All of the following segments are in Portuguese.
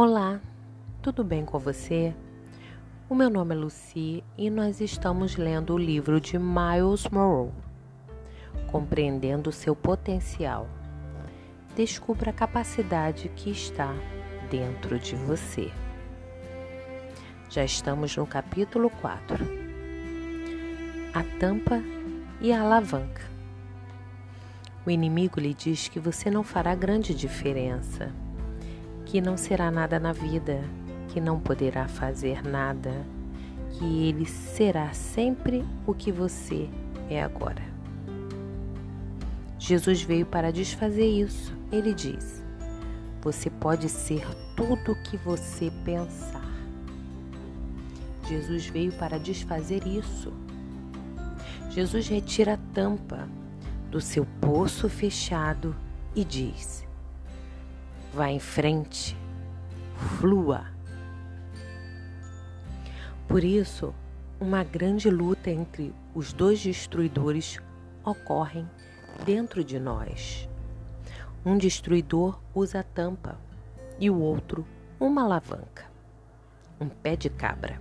Olá, tudo bem com você? O meu nome é Lucy e nós estamos lendo o livro de Miles Monroe, Compreendendo seu Potencial. Descubra a capacidade que está dentro de você. Já estamos no capítulo 4. A tampa e a alavanca. O inimigo lhe diz que você não fará grande diferença que não será nada na vida, que não poderá fazer nada, que ele será sempre o que você é agora. Jesus veio para desfazer isso. Ele diz: Você pode ser tudo o que você pensar. Jesus veio para desfazer isso. Jesus retira a tampa do seu poço fechado e diz: Vá em frente, flua. Por isso, uma grande luta entre os dois destruidores ocorre dentro de nós. Um destruidor usa a tampa e o outro uma alavanca, um pé de cabra.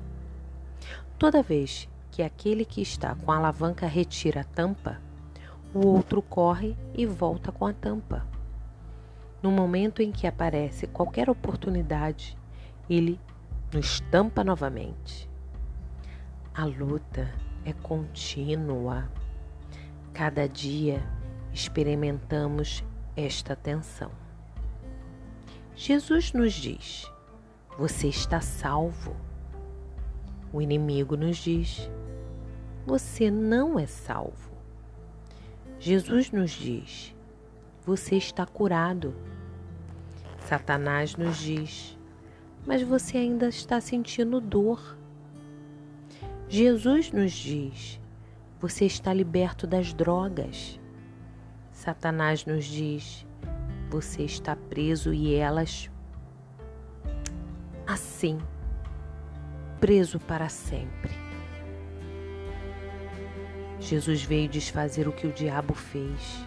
Toda vez que aquele que está com a alavanca retira a tampa, o outro corre e volta com a tampa. No momento em que aparece qualquer oportunidade, ele nos tampa novamente. A luta é contínua. Cada dia experimentamos esta tensão. Jesus nos diz: Você está salvo. O inimigo nos diz: Você não é salvo. Jesus nos diz: você está curado. Satanás nos diz: Mas você ainda está sentindo dor. Jesus nos diz: Você está liberto das drogas. Satanás nos diz: Você está preso e elas assim, preso para sempre. Jesus veio desfazer o que o diabo fez.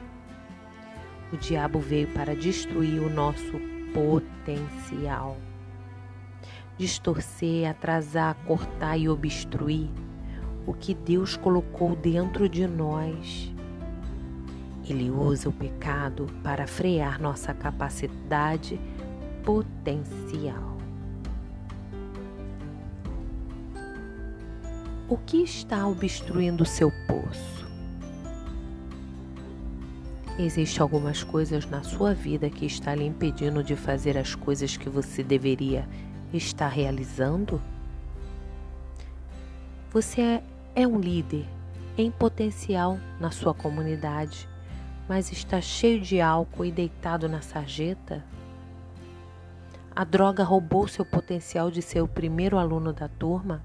O diabo veio para destruir o nosso potencial. Distorcer, atrasar, cortar e obstruir o que Deus colocou dentro de nós. Ele usa o pecado para frear nossa capacidade potencial. O que está obstruindo seu poço? Existem algumas coisas na sua vida que está lhe impedindo de fazer as coisas que você deveria estar realizando? Você é, um líder em potencial na sua comunidade, mas está cheio de álcool e deitado na sarjeta? A droga roubou seu potencial de ser o primeiro aluno da turma?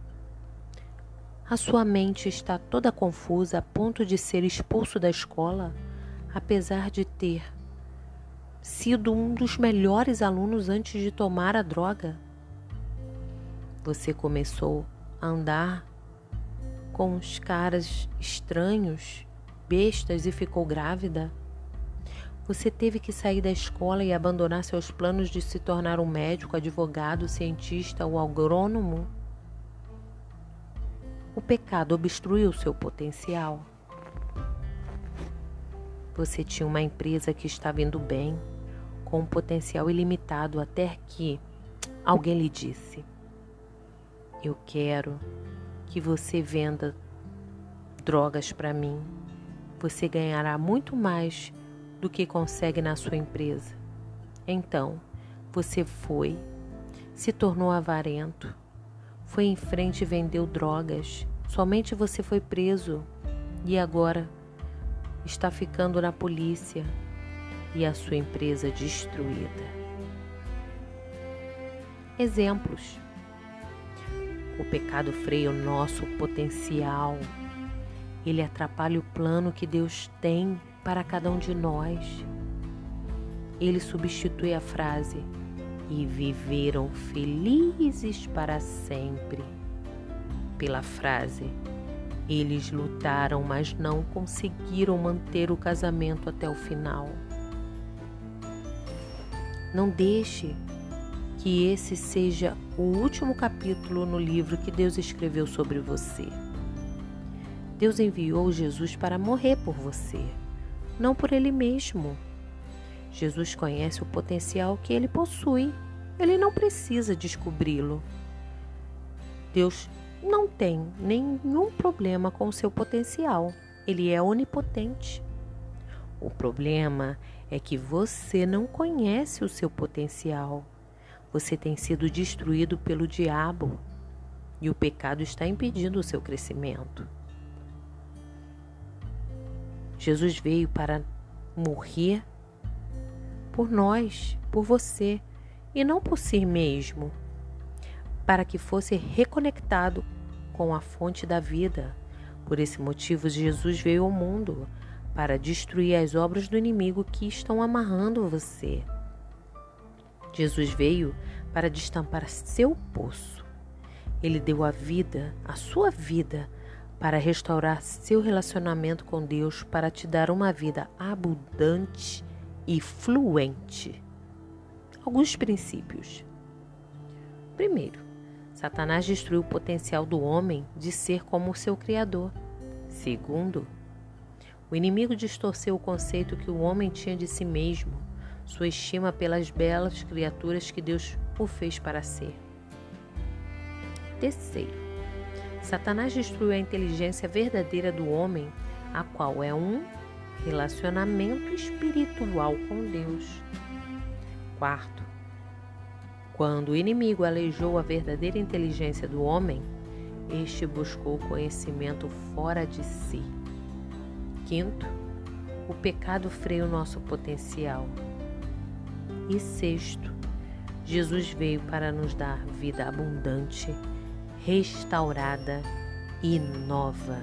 A sua mente está toda confusa a ponto de ser expulso da escola? Apesar de ter sido um dos melhores alunos antes de tomar a droga. Você começou a andar com os caras estranhos, bestas e ficou grávida. Você teve que sair da escola e abandonar seus planos de se tornar um médico, advogado, cientista ou agrônomo? O pecado obstruiu seu potencial. Você tinha uma empresa que estava indo bem, com um potencial ilimitado, até que alguém lhe disse: Eu quero que você venda drogas para mim. Você ganhará muito mais do que consegue na sua empresa. Então, você foi, se tornou avarento, foi em frente e vendeu drogas. Somente você foi preso e agora está ficando na polícia e a sua empresa destruída. Exemplos: o pecado freia o nosso potencial, ele atrapalha o plano que Deus tem para cada um de nós. Ele substitui a frase e viveram felizes para sempre pela frase eles lutaram, mas não conseguiram manter o casamento até o final. Não deixe que esse seja o último capítulo no livro que Deus escreveu sobre você. Deus enviou Jesus para morrer por você, não por ele mesmo. Jesus conhece o potencial que ele possui. Ele não precisa descobri-lo. Deus não tem nenhum problema com o seu potencial. Ele é onipotente. O problema é que você não conhece o seu potencial. Você tem sido destruído pelo diabo e o pecado está impedindo o seu crescimento. Jesus veio para morrer por nós, por você e não por si mesmo, para que fosse reconectado com a fonte da vida. Por esse motivo, Jesus veio ao mundo para destruir as obras do inimigo que estão amarrando você. Jesus veio para destampar seu poço. Ele deu a vida, a sua vida, para restaurar seu relacionamento com Deus, para te dar uma vida abundante e fluente. Alguns princípios. Primeiro, Satanás destruiu o potencial do homem de ser como seu Criador. Segundo, o inimigo distorceu o conceito que o homem tinha de si mesmo sua estima pelas belas criaturas que Deus o fez para ser. Terceiro, Satanás destruiu a inteligência verdadeira do homem, a qual é um relacionamento espiritual com Deus. Quarto, quando o inimigo aleijou a verdadeira inteligência do homem, este buscou conhecimento fora de si. Quinto, o pecado freia o nosso potencial. E sexto, Jesus veio para nos dar vida abundante, restaurada e nova.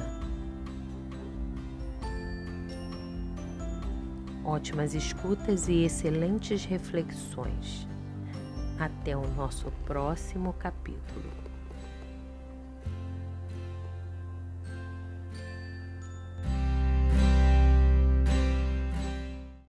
Ótimas escutas e excelentes reflexões. Até o nosso próximo capítulo.